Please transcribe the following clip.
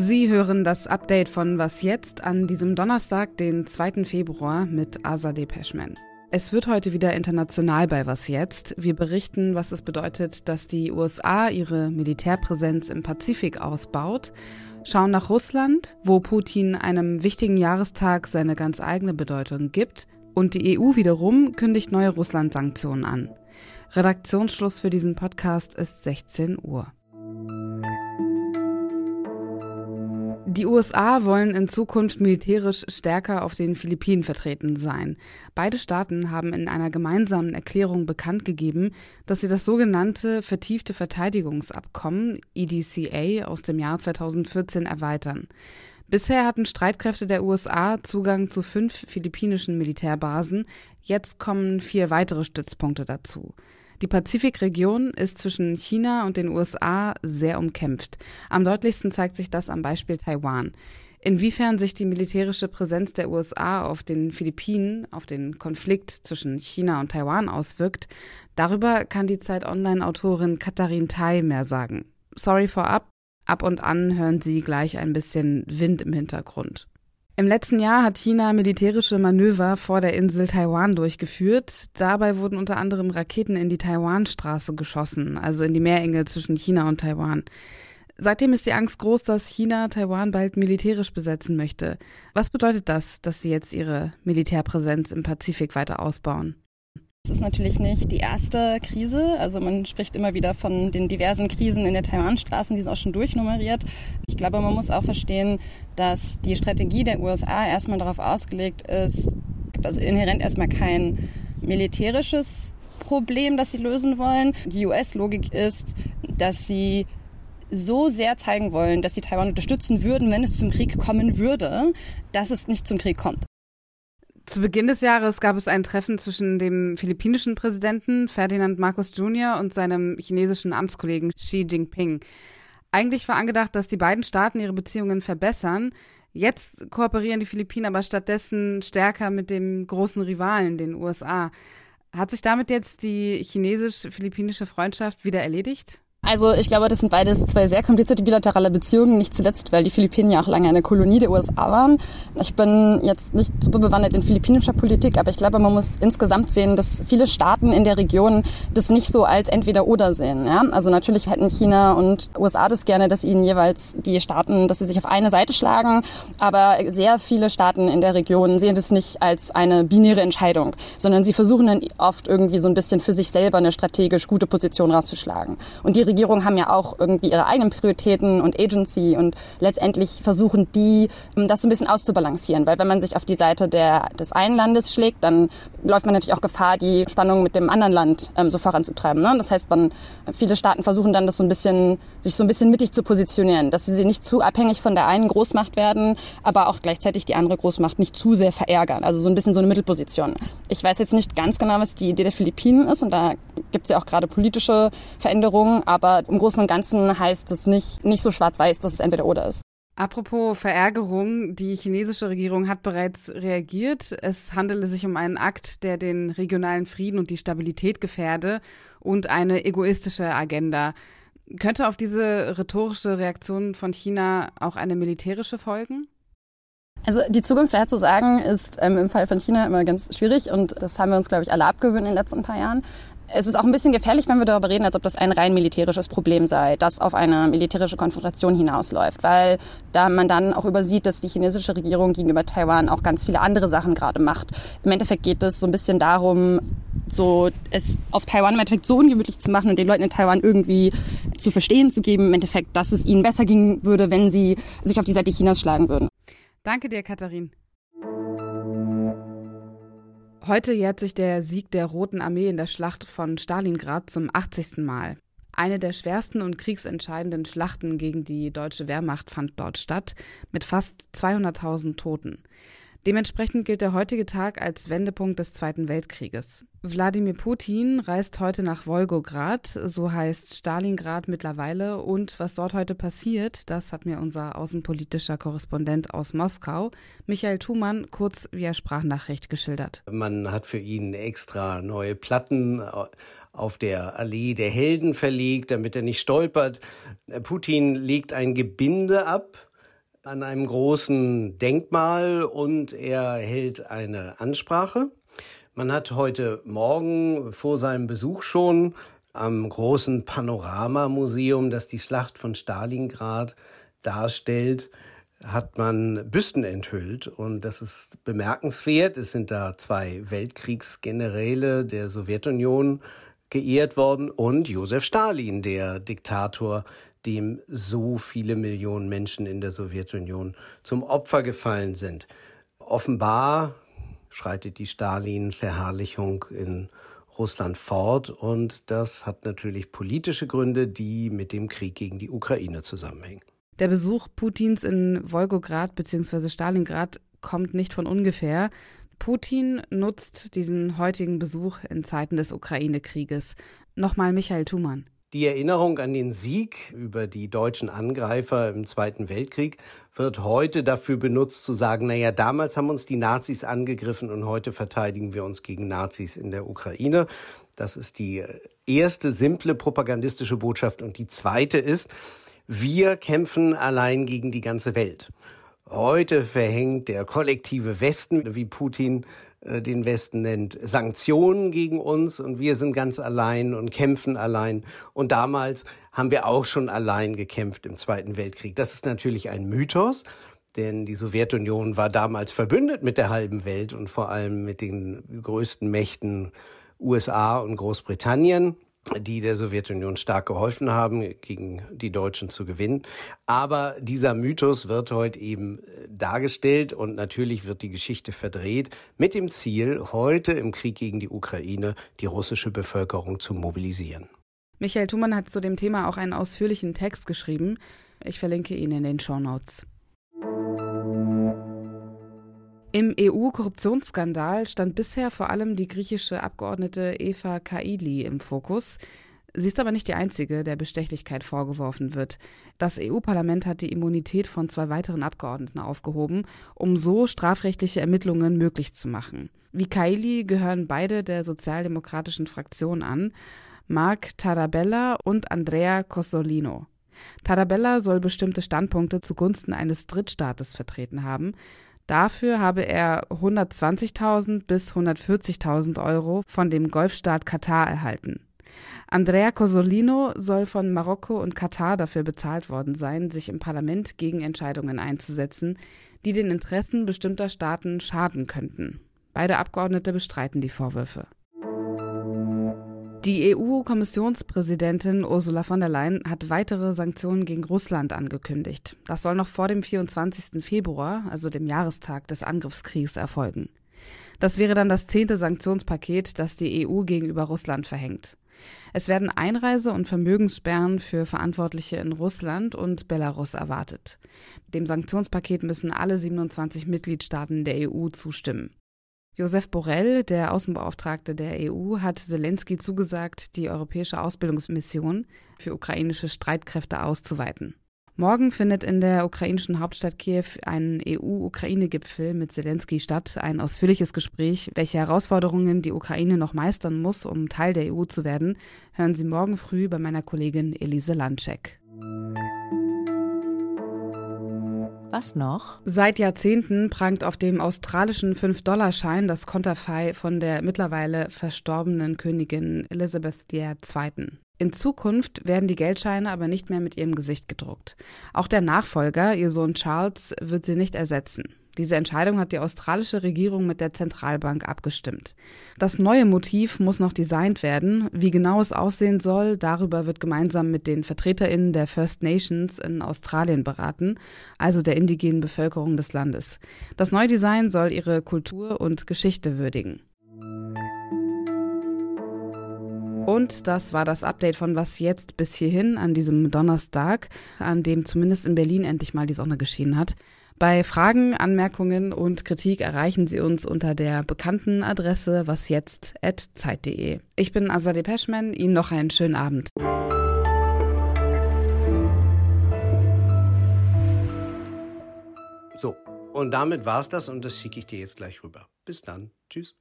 Sie hören das Update von Was jetzt an diesem Donnerstag, den 2. Februar mit Azadeh Peschman. Es wird heute wieder international bei Was jetzt. Wir berichten, was es bedeutet, dass die USA ihre Militärpräsenz im Pazifik ausbaut, schauen nach Russland, wo Putin einem wichtigen Jahrestag seine ganz eigene Bedeutung gibt, und die EU wiederum kündigt neue Russland-Sanktionen an. Redaktionsschluss für diesen Podcast ist 16 Uhr. Die USA wollen in Zukunft militärisch stärker auf den Philippinen vertreten sein. Beide Staaten haben in einer gemeinsamen Erklärung bekannt gegeben, dass sie das sogenannte vertiefte Verteidigungsabkommen EDCA aus dem Jahr 2014 erweitern. Bisher hatten Streitkräfte der USA Zugang zu fünf philippinischen Militärbasen, jetzt kommen vier weitere Stützpunkte dazu. Die Pazifikregion ist zwischen China und den USA sehr umkämpft. Am deutlichsten zeigt sich das am Beispiel Taiwan. Inwiefern sich die militärische Präsenz der USA auf den Philippinen, auf den Konflikt zwischen China und Taiwan auswirkt, darüber kann die Zeit Online-Autorin Katharin Tai mehr sagen. Sorry vorab, ab und an hören Sie gleich ein bisschen Wind im Hintergrund. Im letzten Jahr hat China militärische Manöver vor der Insel Taiwan durchgeführt. Dabei wurden unter anderem Raketen in die Taiwanstraße geschossen, also in die Meerenge zwischen China und Taiwan. Seitdem ist die Angst groß, dass China Taiwan bald militärisch besetzen möchte. Was bedeutet das, dass sie jetzt ihre Militärpräsenz im Pazifik weiter ausbauen? Es ist natürlich nicht die erste Krise. Also man spricht immer wieder von den diversen Krisen in der Taiwanstraße, die sind auch schon durchnummeriert. Ich glaube, man muss auch verstehen, dass die Strategie der USA erstmal darauf ausgelegt ist, also inhärent erstmal kein militärisches Problem, das sie lösen wollen. Die US-Logik ist, dass sie so sehr zeigen wollen, dass sie Taiwan unterstützen würden, wenn es zum Krieg kommen würde, dass es nicht zum Krieg kommt. Zu Beginn des Jahres gab es ein Treffen zwischen dem philippinischen Präsidenten Ferdinand Marcos Jr. und seinem chinesischen Amtskollegen Xi Jinping. Eigentlich war angedacht, dass die beiden Staaten ihre Beziehungen verbessern. Jetzt kooperieren die Philippinen aber stattdessen stärker mit dem großen Rivalen, den USA. Hat sich damit jetzt die chinesisch-philippinische Freundschaft wieder erledigt? Also ich glaube, das sind beides zwei sehr komplizierte bilaterale Beziehungen, nicht zuletzt, weil die Philippinen ja auch lange eine Kolonie der USA waren. Ich bin jetzt nicht super bewandert in philippinischer Politik, aber ich glaube, man muss insgesamt sehen, dass viele Staaten in der Region das nicht so als entweder oder sehen. Ja? Also natürlich hätten China und USA das gerne, dass ihnen jeweils die Staaten, dass sie sich auf eine Seite schlagen, aber sehr viele Staaten in der Region sehen das nicht als eine binäre Entscheidung, sondern sie versuchen dann oft irgendwie so ein bisschen für sich selber eine strategisch gute Position rauszuschlagen. Und die Regierungen haben ja auch irgendwie ihre eigenen Prioritäten und Agency und letztendlich versuchen die, ähm, das so ein bisschen auszubalancieren. Weil wenn man sich auf die Seite der, des einen Landes schlägt, dann läuft man natürlich auch Gefahr, die Spannung mit dem anderen Land ähm, so voranzutreiben. Ne? Das heißt, man, viele Staaten versuchen dann, das so ein bisschen, sich so ein bisschen mittig zu positionieren, dass sie nicht zu abhängig von der einen Großmacht werden, aber auch gleichzeitig die andere Großmacht nicht zu sehr verärgern. Also so ein bisschen so eine Mittelposition. Ich weiß jetzt nicht ganz genau, was die Idee der Philippinen ist und da gibt es ja auch gerade politische Veränderungen, aber im Großen und Ganzen heißt es nicht, nicht so schwarz-weiß, dass es entweder oder ist. Apropos Verärgerung, die chinesische Regierung hat bereits reagiert. Es handele sich um einen Akt, der den regionalen Frieden und die Stabilität gefährde und eine egoistische Agenda. Könnte auf diese rhetorische Reaktion von China auch eine militärische folgen? Also die Zukunft vorherzusagen ist ähm, im Fall von China immer ganz schwierig und das haben wir uns, glaube ich, alle abgewöhnt in den letzten paar Jahren. Es ist auch ein bisschen gefährlich, wenn wir darüber reden, als ob das ein rein militärisches Problem sei, das auf eine militärische Konfrontation hinausläuft, weil da man dann auch übersieht, dass die chinesische Regierung gegenüber Taiwan auch ganz viele andere Sachen gerade macht. Im Endeffekt geht es so ein bisschen darum, so es auf Taiwan im Endeffekt so ungemütlich zu machen und den Leuten in Taiwan irgendwie zu verstehen zu geben, im Endeffekt, dass es ihnen besser gehen würde, wenn sie sich auf die Seite Chinas schlagen würden. Danke dir, Katharin. Heute jährt sich der Sieg der Roten Armee in der Schlacht von Stalingrad zum 80. Mal. Eine der schwersten und kriegsentscheidenden Schlachten gegen die deutsche Wehrmacht fand dort statt, mit fast 200.000 Toten. Dementsprechend gilt der heutige Tag als Wendepunkt des Zweiten Weltkrieges. Wladimir Putin reist heute nach Wolgograd, so heißt Stalingrad mittlerweile, und was dort heute passiert, das hat mir unser außenpolitischer Korrespondent aus Moskau, Michael Thumann, kurz via Sprachnachricht geschildert. Man hat für ihn extra neue Platten auf der Allee der Helden verlegt, damit er nicht stolpert. Putin legt ein Gebinde ab an einem großen Denkmal und er hält eine Ansprache. Man hat heute Morgen vor seinem Besuch schon am großen Panoramamuseum, das die Schlacht von Stalingrad darstellt, hat man Büsten enthüllt und das ist bemerkenswert. Es sind da zwei Weltkriegsgeneräle der Sowjetunion geehrt worden und Josef Stalin, der Diktator, dem so viele Millionen Menschen in der Sowjetunion zum Opfer gefallen sind. Offenbar schreitet die Stalin-Verherrlichung in Russland fort und das hat natürlich politische Gründe, die mit dem Krieg gegen die Ukraine zusammenhängen. Der Besuch Putins in Wolgograd bzw. Stalingrad kommt nicht von ungefähr. Putin nutzt diesen heutigen Besuch in Zeiten des Ukraine-Krieges. Nochmal Michael Thumann. Die Erinnerung an den Sieg über die deutschen Angreifer im Zweiten Weltkrieg wird heute dafür benutzt zu sagen, naja, damals haben uns die Nazis angegriffen und heute verteidigen wir uns gegen Nazis in der Ukraine. Das ist die erste simple propagandistische Botschaft. Und die zweite ist, wir kämpfen allein gegen die ganze Welt. Heute verhängt der kollektive Westen, wie Putin den Westen nennt, Sanktionen gegen uns und wir sind ganz allein und kämpfen allein. Und damals haben wir auch schon allein gekämpft im Zweiten Weltkrieg. Das ist natürlich ein Mythos, denn die Sowjetunion war damals verbündet mit der halben Welt und vor allem mit den größten Mächten USA und Großbritannien die der Sowjetunion stark geholfen haben, gegen die Deutschen zu gewinnen. Aber dieser Mythos wird heute eben äh, dargestellt und natürlich wird die Geschichte verdreht mit dem Ziel, heute im Krieg gegen die Ukraine die russische Bevölkerung zu mobilisieren. Michael Thumann hat zu dem Thema auch einen ausführlichen Text geschrieben. Ich verlinke ihn in den Show Notes. Im EU-Korruptionsskandal stand bisher vor allem die griechische Abgeordnete Eva Kaili im Fokus. Sie ist aber nicht die einzige, der Bestechlichkeit vorgeworfen wird. Das EU-Parlament hat die Immunität von zwei weiteren Abgeordneten aufgehoben, um so strafrechtliche Ermittlungen möglich zu machen. Wie Kaili gehören beide der sozialdemokratischen Fraktion an, Mark Tarabella und Andrea Cossolino. Tarabella soll bestimmte Standpunkte zugunsten eines Drittstaates vertreten haben. Dafür habe er 120.000 bis 140.000 Euro von dem Golfstaat Katar erhalten. Andrea Cosolino soll von Marokko und Katar dafür bezahlt worden sein, sich im Parlament gegen Entscheidungen einzusetzen, die den Interessen bestimmter Staaten schaden könnten. Beide Abgeordnete bestreiten die Vorwürfe. Die EU-Kommissionspräsidentin Ursula von der Leyen hat weitere Sanktionen gegen Russland angekündigt. Das soll noch vor dem 24. Februar, also dem Jahrestag des Angriffskriegs, erfolgen. Das wäre dann das zehnte Sanktionspaket, das die EU gegenüber Russland verhängt. Es werden Einreise- und Vermögenssperren für Verantwortliche in Russland und Belarus erwartet. Dem Sanktionspaket müssen alle 27 Mitgliedstaaten der EU zustimmen. Josef Borrell, der Außenbeauftragte der EU, hat Zelensky zugesagt, die europäische Ausbildungsmission für ukrainische Streitkräfte auszuweiten. Morgen findet in der ukrainischen Hauptstadt Kiew ein EU-Ukraine-Gipfel mit Zelensky statt. Ein ausführliches Gespräch, welche Herausforderungen die Ukraine noch meistern muss, um Teil der EU zu werden, hören Sie morgen früh bei meiner Kollegin Elise Landcheck. Was noch? Seit Jahrzehnten prangt auf dem australischen 5-Dollar-Schein das Konterfei von der mittlerweile verstorbenen Königin Elizabeth II. In Zukunft werden die Geldscheine aber nicht mehr mit ihrem Gesicht gedruckt. Auch der Nachfolger, ihr Sohn Charles, wird sie nicht ersetzen. Diese Entscheidung hat die australische Regierung mit der Zentralbank abgestimmt. Das neue Motiv muss noch designt werden. Wie genau es aussehen soll, darüber wird gemeinsam mit den Vertreterinnen der First Nations in Australien beraten, also der indigenen Bevölkerung des Landes. Das neue Design soll ihre Kultur und Geschichte würdigen. Und das war das Update von Was jetzt bis hierhin an diesem Donnerstag, an dem zumindest in Berlin endlich mal die Sonne geschienen hat. Bei Fragen, Anmerkungen und Kritik erreichen Sie uns unter der bekannten Adresse wasjetzt.zeit.de. Ich bin Azadeh Peschman, Ihnen noch einen schönen Abend. So, und damit war's das und das schicke ich dir jetzt gleich rüber. Bis dann. Tschüss.